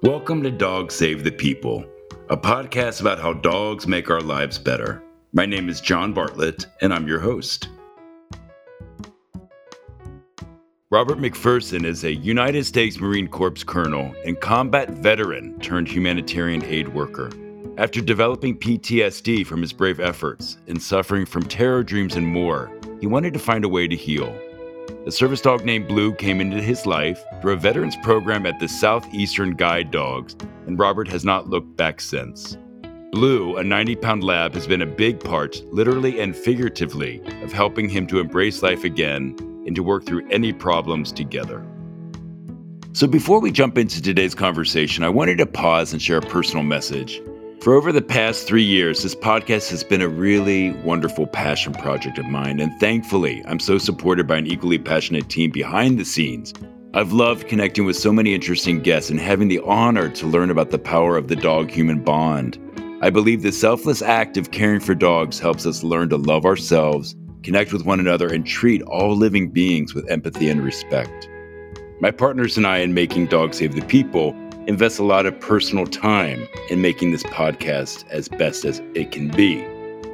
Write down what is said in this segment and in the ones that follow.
Welcome to Dogs Save the People, a podcast about how dogs make our lives better. My name is John Bartlett, and I'm your host. Robert MacPherson is a United States Marine Corps colonel and combat veteran turned humanitarian aid worker. After developing PTSD from his brave efforts and suffering from terror dreams and more, he wanted to find a way to heal. A service dog named Blue came into his life through a veterans program at the Southeastern Guide Dogs, and Robert has not looked back since. Blue, a 90 pound lab, has been a big part, literally and figuratively, of helping him to embrace life again and to work through any problems together. So, before we jump into today's conversation, I wanted to pause and share a personal message. For over the past three years, this podcast has been a really wonderful passion project of mine, and thankfully, I'm so supported by an equally passionate team behind the scenes. I've loved connecting with so many interesting guests and having the honor to learn about the power of the dog human bond. I believe the selfless act of caring for dogs helps us learn to love ourselves connect with one another, and treat all living beings with empathy and respect. My partners and I, in making Dogs Save the People, invest a lot of personal time in making this podcast as best as it can be.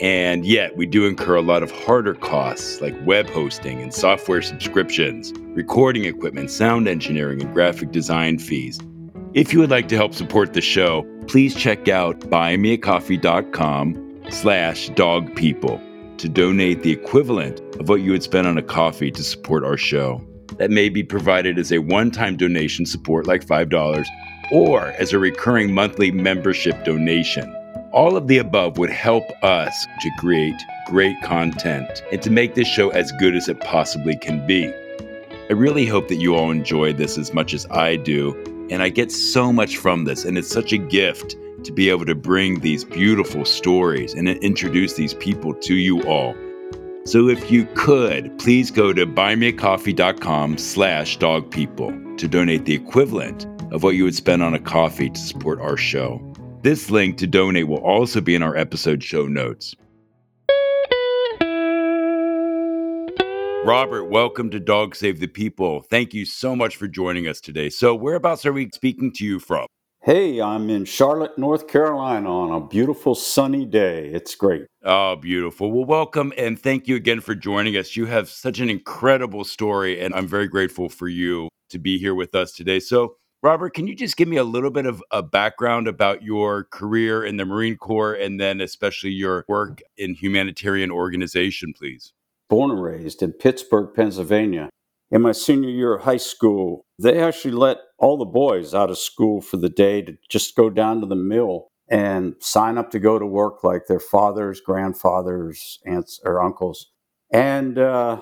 And yet, we do incur a lot of harder costs like web hosting and software subscriptions, recording equipment, sound engineering, and graphic design fees. If you would like to help support the show, please check out buymeacoffee.com slash dogpeople to donate the equivalent of what you would spend on a coffee to support our show. That may be provided as a one time donation support, like $5, or as a recurring monthly membership donation. All of the above would help us to create great content and to make this show as good as it possibly can be. I really hope that you all enjoy this as much as I do, and I get so much from this, and it's such a gift to be able to bring these beautiful stories and introduce these people to you all. So if you could, please go to buymeacoffee.com slash dogpeople to donate the equivalent of what you would spend on a coffee to support our show. This link to donate will also be in our episode show notes. Robert, welcome to Dog Save the People. Thank you so much for joining us today. So, whereabouts are we speaking to you from? Hey, I'm in Charlotte, North Carolina on a beautiful sunny day. It's great. Oh, beautiful. Well, welcome and thank you again for joining us. You have such an incredible story, and I'm very grateful for you to be here with us today. So, Robert, can you just give me a little bit of a background about your career in the Marine Corps and then especially your work in humanitarian organization, please? Born and raised in Pittsburgh, Pennsylvania. In my senior year of high school, they actually let all the boys out of school for the day to just go down to the mill and sign up to go to work like their fathers, grandfathers, aunts, or uncles. And uh,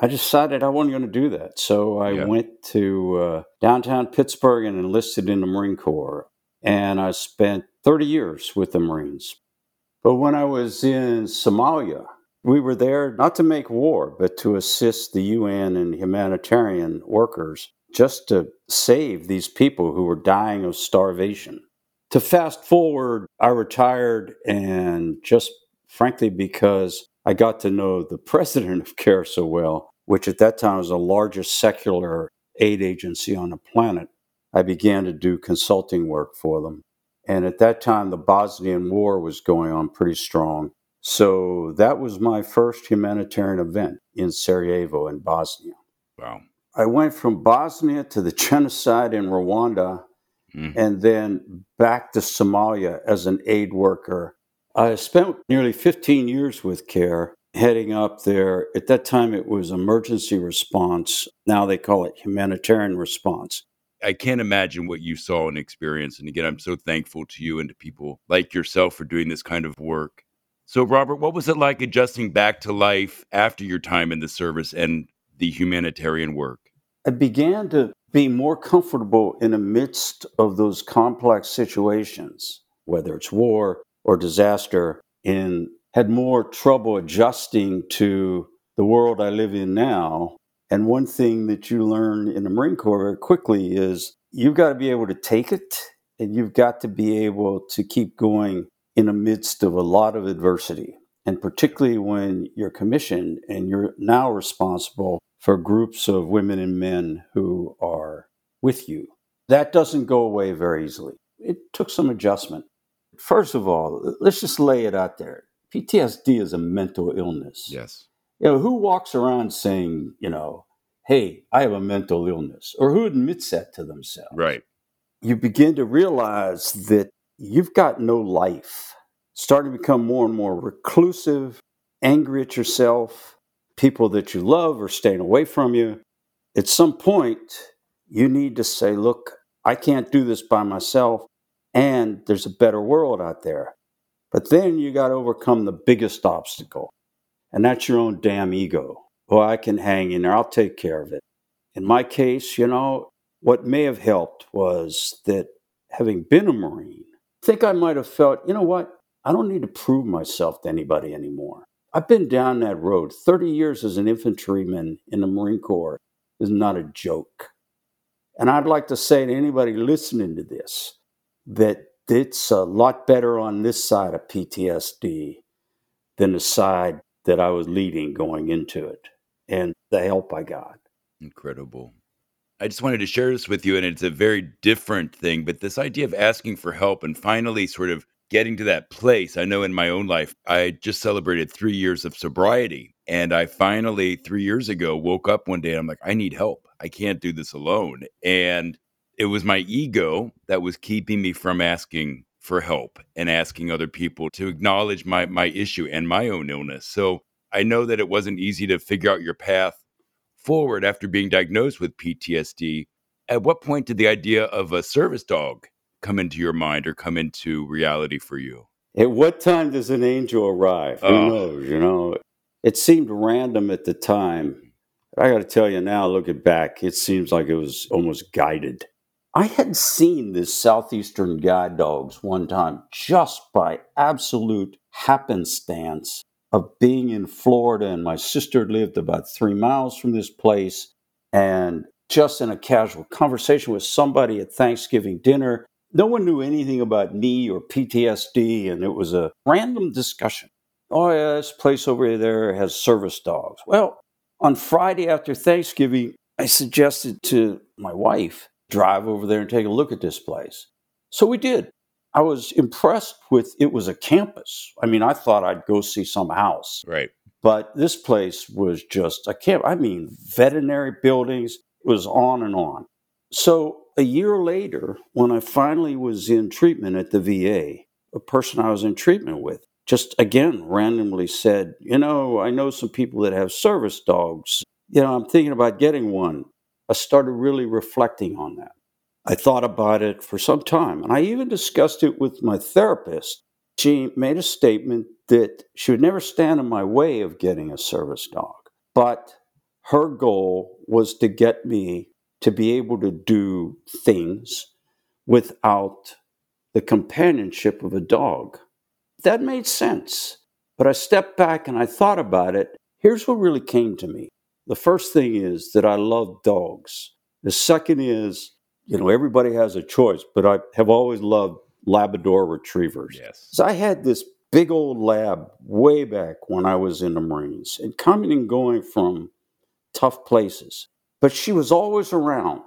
I decided I wasn't going to do that. So I yeah. went to uh, downtown Pittsburgh and enlisted in the Marine Corps. And I spent 30 years with the Marines. But when I was in Somalia, we were there not to make war, but to assist the UN and humanitarian workers just to save these people who were dying of starvation. To fast forward, I retired, and just frankly, because I got to know the president of CARE so well, which at that time was the largest secular aid agency on the planet, I began to do consulting work for them. And at that time, the Bosnian War was going on pretty strong. So that was my first humanitarian event in Sarajevo in Bosnia. Wow. I went from Bosnia to the genocide in Rwanda mm. and then back to Somalia as an aid worker. I spent nearly 15 years with CARE heading up there. At that time, it was emergency response. Now they call it humanitarian response. I can't imagine what you saw and experienced. And again, I'm so thankful to you and to people like yourself for doing this kind of work. So, Robert, what was it like adjusting back to life after your time in the service and the humanitarian work? I began to be more comfortable in the midst of those complex situations, whether it's war or disaster, and had more trouble adjusting to the world I live in now. And one thing that you learn in the Marine Corps very quickly is you've got to be able to take it and you've got to be able to keep going in the midst of a lot of adversity. And particularly when you're commissioned and you're now responsible for groups of women and men who are with you. That doesn't go away very easily. It took some adjustment. First of all, let's just lay it out there. PTSD is a mental illness. Yes. You know, who walks around saying, you know, hey, I have a mental illness, or who admits that to themselves? Right. You begin to realize that you've got no life, starting to become more and more reclusive, angry at yourself, people that you love are staying away from you. At some point, you need to say, look, I can't do this by myself, and there's a better world out there. But then you got to overcome the biggest obstacle, and that's your own damn ego. Well, I can hang in there, I'll take care of it. In my case, you know, what may have helped was that having been a Marine, I think I might have felt, you know what, I don't need to prove myself to anybody anymore. I've been down that road. 30 years as an infantryman in the Marine Corps is not a joke. And I'd like to say to anybody listening to this that it's a lot better on this side of PTSD than the side that I was leading going into it and the help I got. Incredible. I just wanted to share this with you, and it's a very different thing, but this idea of asking for help and finally sort of getting to that place. I know in my own life, I just celebrated three years of sobriety. And I finally, three years ago, woke up one day and I'm like, I need help. I can't do this alone. And it was my ego that was keeping me from asking for help and asking other people to acknowledge my, my issue and my own illness. So I know that it wasn't easy to figure out your path forward after being diagnosed with PTSD. At what point did the idea of a service dog come into your mind or come into reality for you? At what time does an angel arrive? Who Oh. knows? You know, it seemed random at the time. I got to tell you now, looking back, it seems like it was almost guided. I had seen this southeastern guide dogs one time just by absolute happenstance of being in Florida, and my sister lived about three miles from this place, and just in a casual conversation with somebody at Thanksgiving dinner. No one knew anything about me or PTSD, and it was a random discussion. Oh, yeah, this place over there has service dogs. Well, on Friday after Thanksgiving, I suggested to my wife drive over there and take a look at this place. So we did. I was impressed with it was a campus. I mean, I thought I'd go see some house, Right. but this place was just a camp. I mean, veterinary buildings it was on and on. So a year later, when I finally was in treatment at the VA, a person I was in treatment with just again randomly said, You know, I know some people that have service dogs. You know, I'm thinking about getting one. I started really reflecting on that. I thought about it for some time, and I even discussed it with my therapist. She made a statement that she would never stand in my way of getting a service dog, but her goal was to get me to be able to do things without the companionship of a dog. That made sense. But I stepped back and I thought about it. Here's what really came to me. The first thing is that I love dogs. The second is, you know, everybody has a choice, but I have always loved Labrador retrievers. Yes. So I had this big old lab way back when I was in the Marines and coming and going from tough places. But she was always around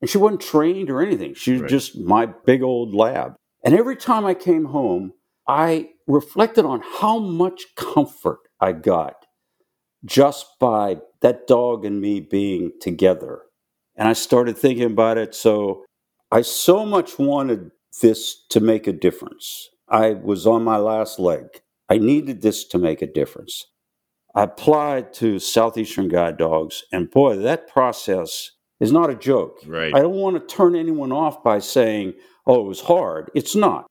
and she wasn't trained or anything. She was Right. just my big old lab. And every time I came home, I reflected on how much comfort I got just by that dog and me being together. And I started thinking about it. So I so much wanted this to make a difference. I was on my last leg. I needed this to make a difference. I applied to Southeastern Guide Dogs, and boy, that process is not a joke. Right. I don't want to turn anyone off by saying, oh, it was hard. It's not.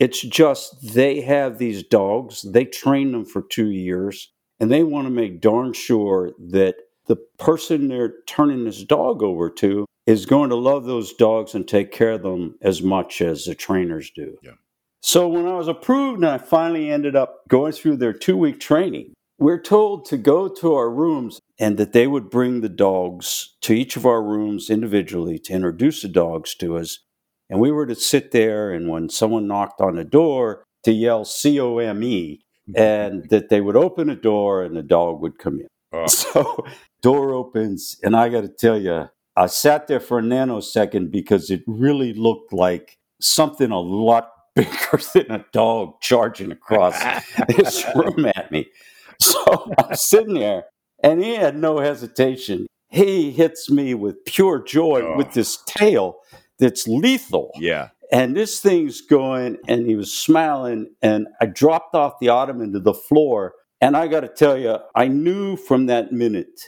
It's just they have these dogs, they train them for two years, and they want to make darn sure that the person they're turning this dog over to is going to love those dogs and take care of them as much as the trainers do. Yeah. So when I was approved and I finally ended up going through their two week training, we're told to go to our rooms and that they would bring the dogs to each of our rooms individually to introduce the dogs to us. And we were to sit there, and when someone knocked on the door, to yell C O M E, Mm-hmm. and that they would open a door and the dog would come in. Oh, So door opens, and I got to tell you, I sat there for a nanosecond because it really looked like something a lot bigger than a dog charging across this room at me. So I'm sitting there, and he had no hesitation. He hits me with pure joy oh. with this tail that's lethal. Yeah. And this thing's going, and he was smiling, and I dropped off the ottoman to the floor. And I got to tell you, I knew from that minute,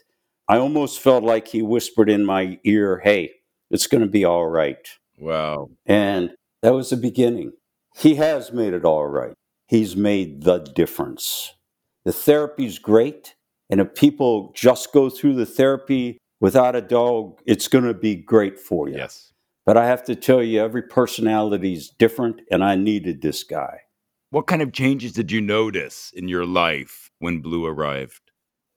I almost felt like he whispered in my ear, Hey, it's going to be all right. Wow. And that was the beginning. He has made it all right. He's made the difference. The therapy's great. And if people just go through the therapy without a dog, it's going to be great for you. Yes. But I have to tell you, every personality is different, and I needed this guy. What kind of changes did you notice in your life when Blue arrived?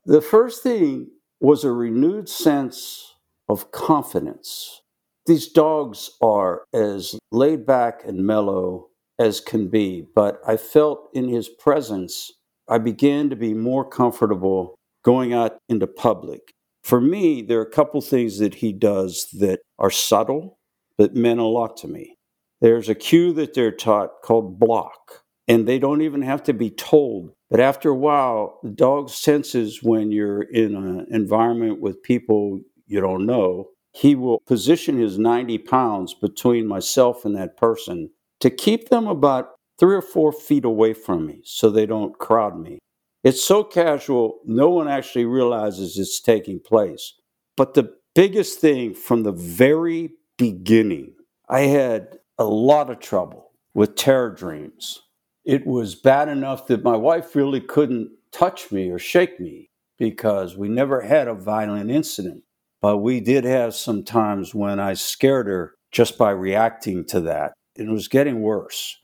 The first thing was a renewed sense of confidence. These dogs are as laid back and mellow as can be, but I felt in his presence, I began to be more comfortable going out into public. For me, there are a couple things that he does that are subtle that meant a lot to me. There's a cue that they're taught called block, and they don't even have to be told. But after a while, the dog senses when you're in an environment with people you don't know. He will position his 90 pounds between myself and that person to keep them about three or four feet away from me so they don't crowd me. It's so casual, no one actually realizes it's taking place. But the biggest thing from the very beginning, I had a lot of trouble with terror dreams. It was bad enough that my wife really couldn't touch me or shake me because we never had a violent incident. But we did have some times when I scared her just by reacting to that. It was getting worse.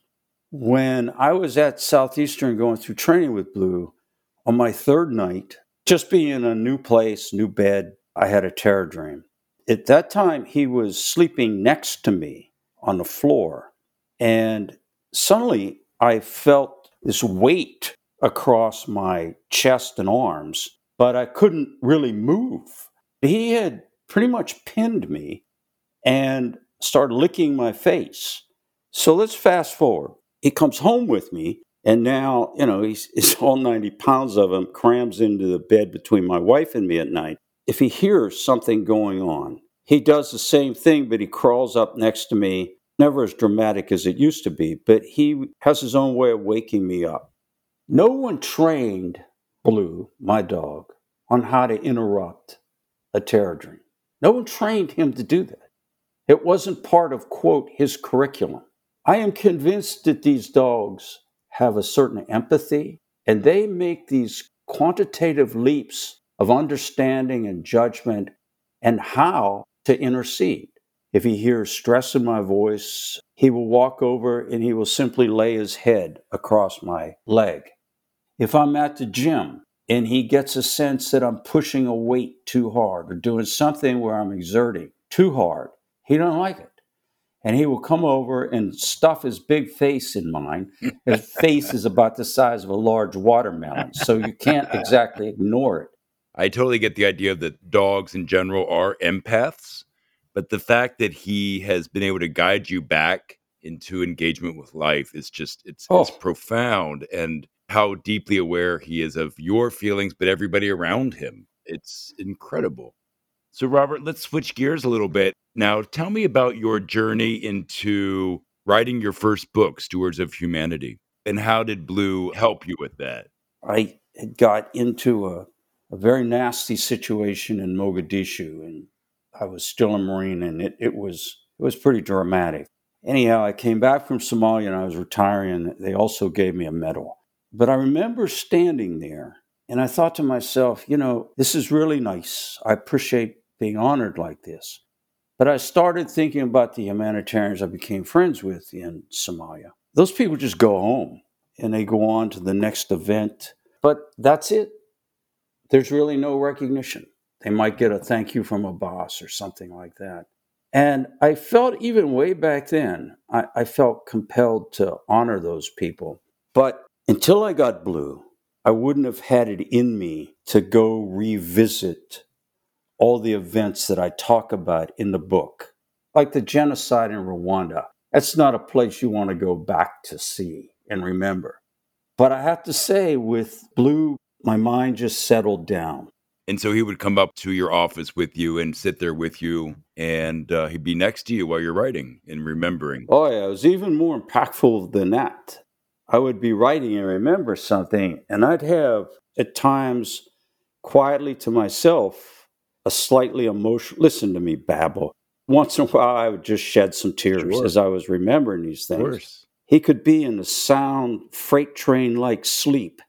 When I was at Southeastern going through training with Blue, on my third night, just being in a new place, new bed, I had a terror dream. At that time, he was sleeping next to me on the floor. And suddenly I felt this weight across my chest and arms, but I couldn't really move. He had pretty much pinned me and started licking my face. So let's fast forward. He comes home with me, and now, you know, he's, he's all 90 pounds of him crams into the bed between my wife and me at night if he hears something going on, he does the same thing, but he crawls up next to me. Never as dramatic as it used to be, but he has his own way of waking me up. No one trained Blue, my dog, on how to interrupt a terror dream. No one trained him to do that. It wasn't part of, quote, his curriculum. I am convinced that these dogs have a certain empathy and they make these quantitative leaps of understanding and judgment and how to intercede. If he hears stress in my voice, he will walk over and he will simply lay his head across my leg. If I'm at the gym and he gets a sense that I'm pushing a weight too hard or doing something where I'm exerting too hard, he don't like it. And he will come over and stuff his big face in mine. His face is about the size of a large watermelon, so you can't exactly ignore it. I totally get the idea that dogs in general are empaths, but the fact that he has been able to guide you back into engagement with life is just it's, oh. it's profound and how deeply aware he is of your feelings but everybody around him. It's incredible. So Robert, let's switch gears a little bit. Now, tell me about your journey into writing your first book, Stewards of Humanity, and how did Blue help you with that? I had got into a a very nasty situation in Mogadishu, and I was still a Marine, and it, it was it was pretty dramatic. Anyhow, I came back from Somalia and I was retiring. and They also gave me a medal. But I remember standing there and I thought to myself, you know, this is really nice. I appreciate being honored like this. But I started thinking about the humanitarians I became friends with in Somalia. Those people just go home and they go on to the next event. But that's it there's really no recognition. They might get a thank you from a boss or something like that. And I felt even way back then, I, I felt compelled to honor those people. But until I got blue, I wouldn't have had it in me to go revisit all the events that I talk about in the book, like the genocide in Rwanda. That's not a place you want to go back to see and remember. But I have to say, with Blue, my mind just settled down. And so he would come up to your office with you and sit there with you, and uh, he'd be next to you while you're writing and remembering. Oh, yeah, it was even more impactful than that. I would be writing and remember something, and I'd have at times quietly to myself a slightly emotional, listen to me babble. Once in a while, I would just shed some tears Sure. as I was remembering these Of things. course. He could be in a sound freight train like sleep,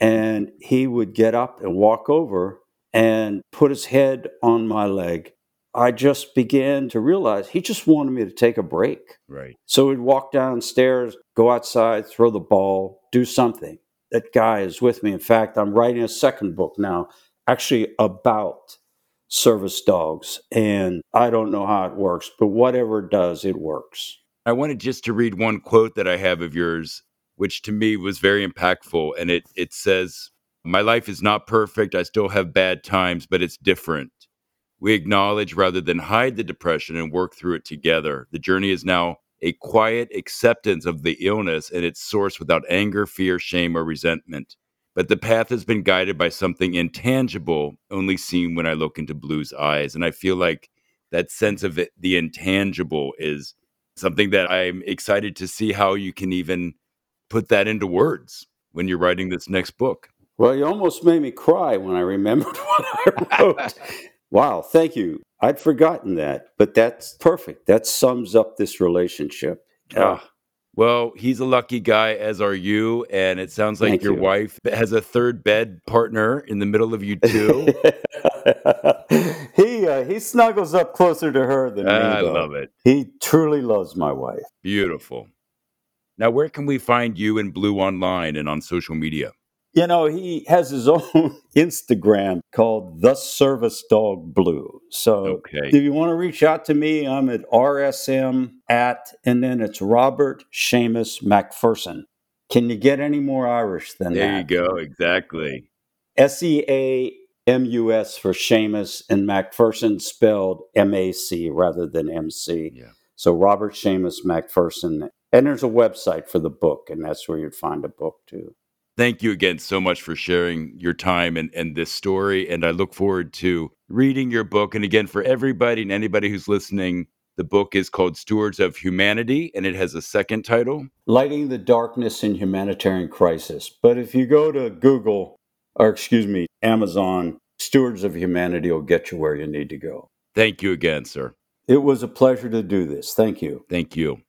and he would get up and walk over and put his head on my leg. I just began to realize he just wanted me to take a break. Right. So we'd walk downstairs, go outside, throw the ball, do something. That guy is with me. In fact, I'm writing a second book now, actually about service dogs. And I don't know how it works, but whatever it does, it works. I wanted just to read one quote that I have of yours, which to me was very impactful. And it, it says, My life is not perfect. I still have bad times, but it's different. We acknowledge rather than hide the depression and work through it together. The journey is now a quiet acceptance of the illness and its source without anger, fear, shame, or resentment. But the path has been guided by something intangible, only seen when I look into Blue's eyes. And I feel like that sense of it, the intangible is something that I'm excited to see how you can even put that into words when you're writing this next book. Well, you almost made me cry when I remembered what I wrote. wow, thank you. I'd forgotten that, but that's perfect. That sums up this relationship. Ah, well, he's a lucky guy, as are you. And it sounds like Thank your you. wife has a third bed partner in the middle of you, two. he uh, he snuggles up closer to her than me. I love it. He truly loves my wife. Beautiful. Now, where can we find you and Blue online and on social media? You know, he has his own Instagram called The Service Dog Blue. So Okay. if you want to reach out to me, I'm at RSM at, and then it's Robert Seamus MacPherson. Can you get any more Irish than that? There you go. Exactly. S E A M U S for Seamus and MacPherson spelled M A C rather than M C. Yeah. So Robert Seamus MacPherson. And there's a website for the book, and that's where you'd find a book too. Thank you again so much for sharing your time and, and this story. And I look forward to reading your book. And again, for everybody and anybody who's listening, the book is called Stewards of Humanity and it has a second title. Lighting the Darkness in Humanitarian Crisis. But if you go to Google, or excuse me, Amazon, Stewards of Humanity will get you where you need to go. Thank you again, sir. It was a pleasure to do this. Thank you. Thank you.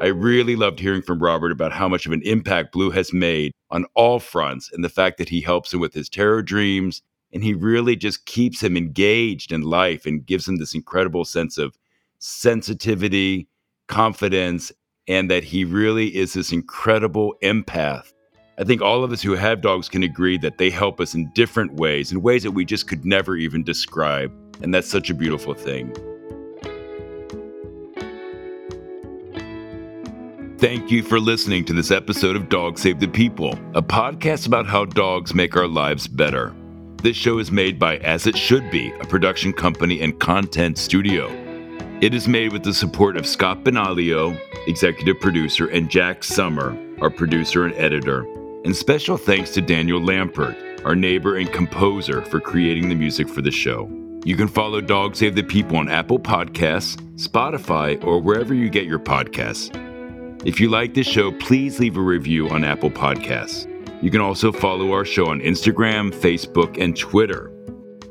I really loved hearing from Robert about how much of an impact Blue has made on all fronts and the fact that he helps him with his terror dreams. And he really just keeps him engaged in life and gives him this incredible sense of sensitivity, confidence, and that he really is this incredible empath. I think all of us who have dogs can agree that they help us in different ways, in ways that we just could never even describe. And that's such a beautiful thing. Thank you for listening to this episode of Dog Save the People, a podcast about how dogs make our lives better. This show is made by As It Should Be, a production company and content studio. It is made with the support of Scott Benalio, executive producer, and Jack Summer, our producer and editor. And special thanks to Daniel Lampert, our neighbor and composer, for creating the music for the show. You can follow Dog Save the People on Apple Podcasts, Spotify, or wherever you get your podcasts. If you like this show, please leave a review on Apple Podcasts. You can also follow our show on Instagram, Facebook, and Twitter.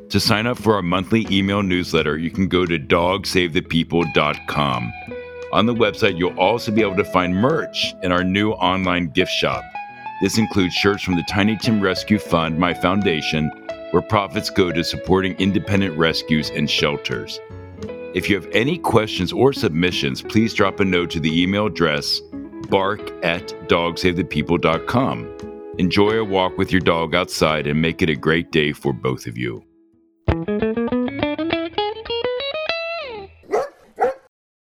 To sign up for our monthly email newsletter, you can go to dogsavethepeople.com. On the website, you'll also be able to find merch in our new online gift shop. This includes shirts from the Tiny Tim Rescue Fund, my foundation, where profits go to supporting independent rescues and shelters. If you have any questions or submissions, please drop a note to the email address bark at dogsavethepeople.com. Enjoy a walk with your dog outside and make it a great day for both of you.